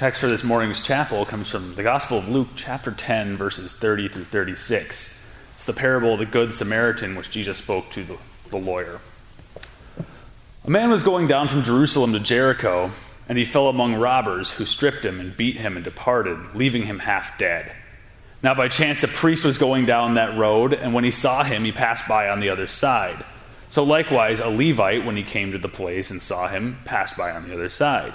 text for this morning's chapel comes from the Gospel of Luke, chapter 10, verses 30 through 36. It's the parable of the Good Samaritan, which Jesus spoke to the, the lawyer. A man was going down from Jerusalem to Jericho, and he fell among robbers who stripped him and beat him and departed, leaving him half dead. Now, by chance, a priest was going down that road, and when he saw him, he passed by on the other side. So, likewise, a Levite, when he came to the place and saw him, passed by on the other side.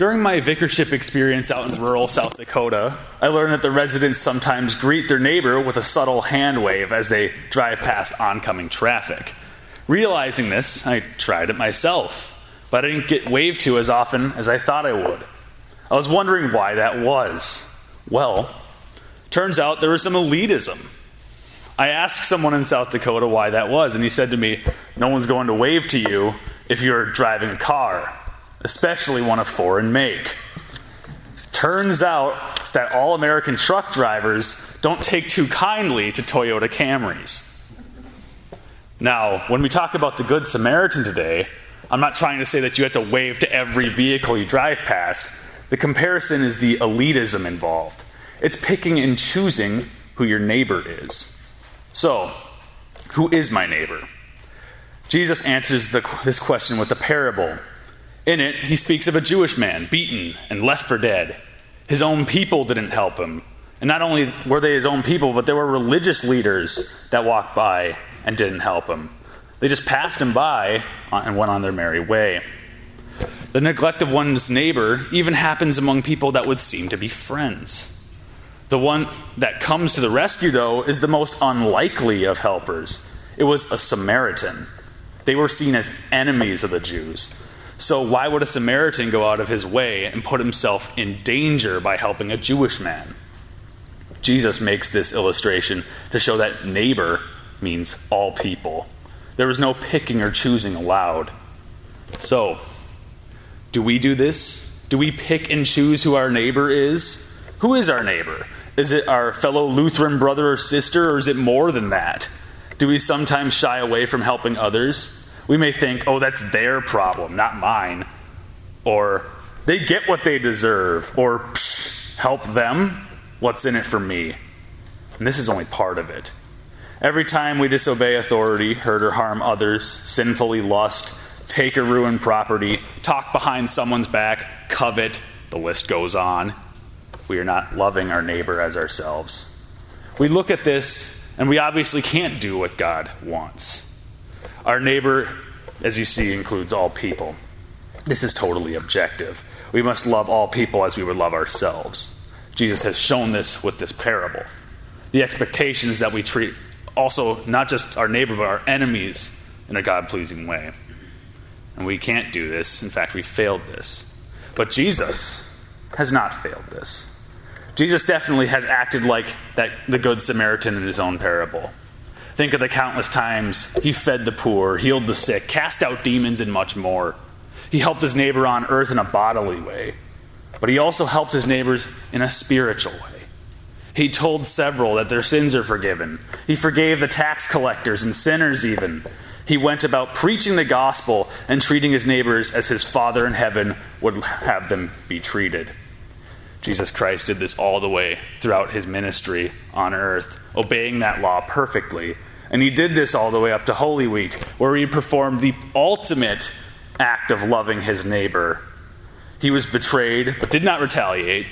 During my vicarship experience out in rural South Dakota, I learned that the residents sometimes greet their neighbor with a subtle hand wave as they drive past oncoming traffic. Realizing this, I tried it myself, but I didn't get waved to as often as I thought I would. I was wondering why that was. Well, turns out there was some elitism. I asked someone in South Dakota why that was, and he said to me, No one's going to wave to you if you're driving a car, especially one of foreign make. Turns out that all American truck drivers don't take too kindly to Toyota Camrys. Now, when we talk about the Good Samaritan today, I'm not trying to say that you have to wave to every vehicle you drive past. The comparison is the elitism involved. It's picking and choosing who your neighbor is. So, who is my neighbor? Jesus answers the, this question with a parable. In it, he speaks of a Jewish man beaten and left for dead. His own people didn't help him. And not only were they his own people, but there were religious leaders that walked by and didn't help him. They just passed him by and went on their merry way. The neglect of one's neighbor even happens among people that would seem to be friends. The one that comes to the rescue, though, is the most unlikely of helpers. It was a Samaritan. They were seen as enemies of the Jews. So, why would a Samaritan go out of his way and put himself in danger by helping a Jewish man? Jesus makes this illustration to show that neighbor means all people. There was no picking or choosing allowed. So, do we do this? Do we pick and choose who our neighbor is? Who is our neighbor? Is it our fellow Lutheran brother or sister, or is it more than that? Do we sometimes shy away from helping others? We may think, oh, that's their problem, not mine. Or they get what they deserve. Or psh, help them. What's in it for me? And this is only part of it. Every time we disobey authority, hurt or harm others, sinfully lust, take a ruined property, talk behind someone's back, covet, the list goes on. We are not loving our neighbor as ourselves. We look at this and we obviously can't do what God wants. Our neighbor, as you see, includes all people. This is totally objective. We must love all people as we would love ourselves. Jesus has shown this with this parable. The expectation is that we treat also not just our neighbor, but our enemies in a God pleasing way. And we can't do this. In fact, we failed this. But Jesus has not failed this. Jesus definitely has acted like that, the Good Samaritan in his own parable. Think of the countless times he fed the poor, healed the sick, cast out demons, and much more. He helped his neighbor on earth in a bodily way, but he also helped his neighbors in a spiritual way. He told several that their sins are forgiven. He forgave the tax collectors and sinners, even he went about preaching the gospel and treating his neighbors as his Father in heaven would have them be treated. Jesus Christ did this all the way throughout his ministry on earth, obeying that law perfectly. And he did this all the way up to Holy Week, where he performed the ultimate act of loving his neighbor. He was betrayed, but did not retaliate.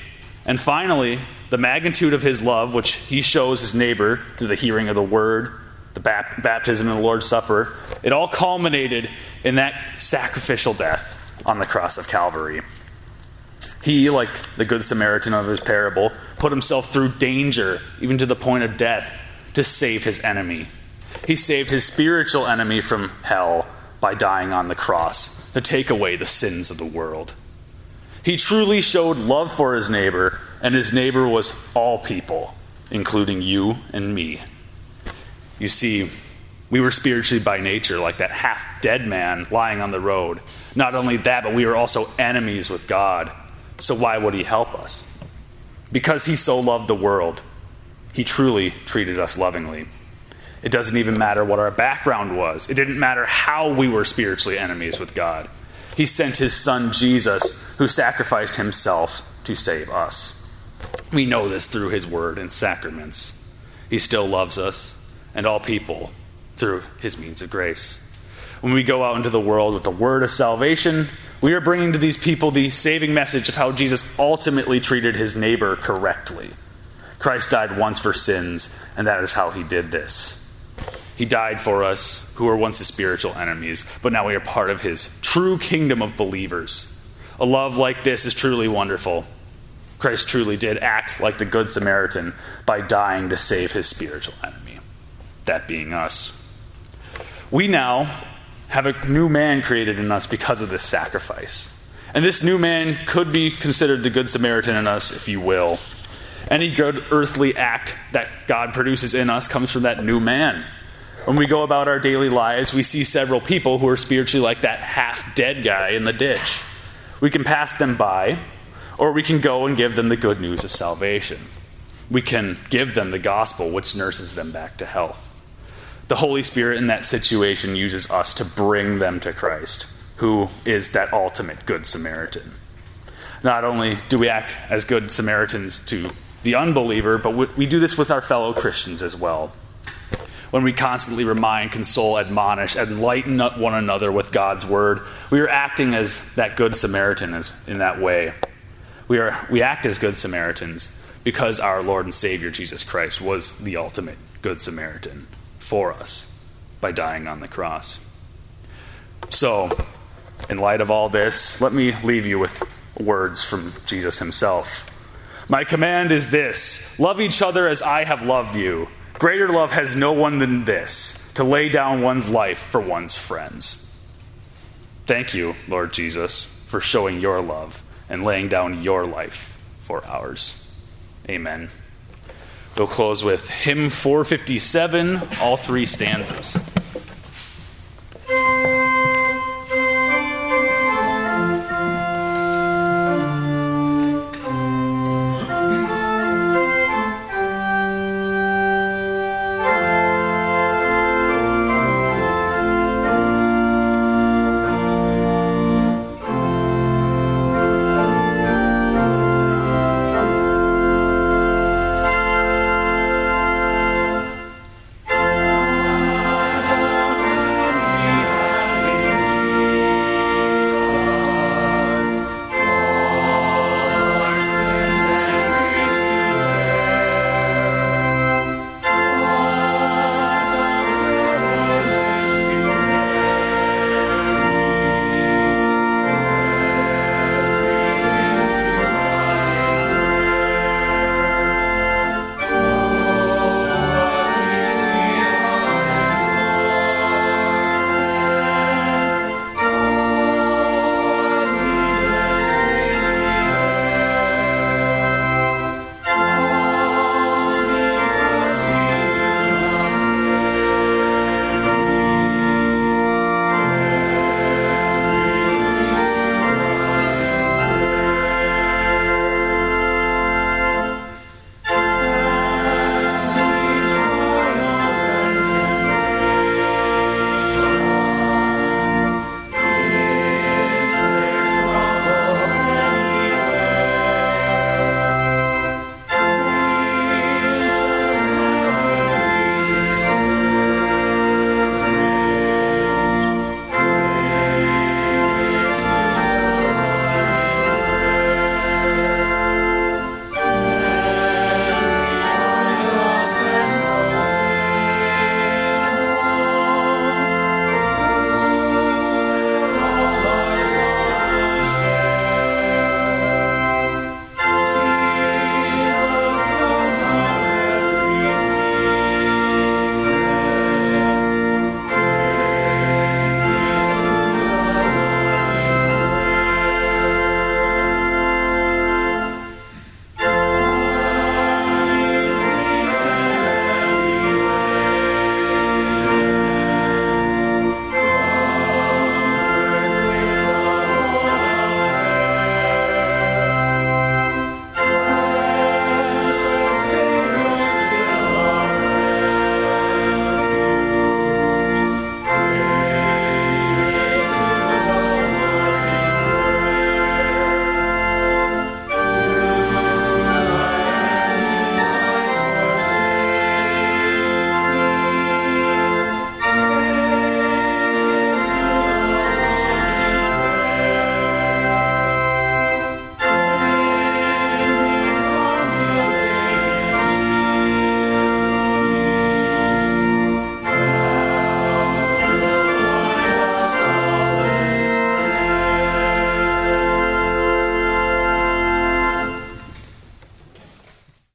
And finally, the magnitude of his love, which he shows his neighbor through the hearing of the word, the baptism and the Lord's Supper, it all culminated in that sacrificial death on the cross of Calvary. He, like the Good Samaritan of his parable, put himself through danger, even to the point of death, to save his enemy. He saved his spiritual enemy from hell by dying on the cross to take away the sins of the world. He truly showed love for his neighbor, and his neighbor was all people, including you and me. You see, we were spiritually by nature like that half dead man lying on the road. Not only that, but we were also enemies with God. So why would he help us? Because he so loved the world, he truly treated us lovingly. It doesn't even matter what our background was, it didn't matter how we were spiritually enemies with God. He sent his son Jesus, who sacrificed himself to save us. We know this through his word and sacraments. He still loves us and all people through his means of grace. When we go out into the world with the word of salvation, we are bringing to these people the saving message of how Jesus ultimately treated his neighbor correctly. Christ died once for sins, and that is how he did this. He died for us who were once his spiritual enemies, but now we are part of his true kingdom of believers. A love like this is truly wonderful. Christ truly did act like the Good Samaritan by dying to save his spiritual enemy, that being us. We now have a new man created in us because of this sacrifice. And this new man could be considered the Good Samaritan in us, if you will. Any good earthly act that God produces in us comes from that new man. When we go about our daily lives, we see several people who are spiritually like that half dead guy in the ditch. We can pass them by, or we can go and give them the good news of salvation. We can give them the gospel, which nurses them back to health. The Holy Spirit in that situation uses us to bring them to Christ, who is that ultimate Good Samaritan. Not only do we act as Good Samaritans to the unbeliever, but we do this with our fellow Christians as well. When we constantly remind, console, admonish, enlighten one another with God's word, we are acting as that Good Samaritan is in that way. We, are, we act as Good Samaritans because our Lord and Savior Jesus Christ was the ultimate Good Samaritan for us by dying on the cross. So, in light of all this, let me leave you with words from Jesus himself. My command is this love each other as I have loved you. Greater love has no one than this to lay down one's life for one's friends. Thank you, Lord Jesus, for showing your love and laying down your life for ours. Amen. We'll close with hymn 457, all three stanzas.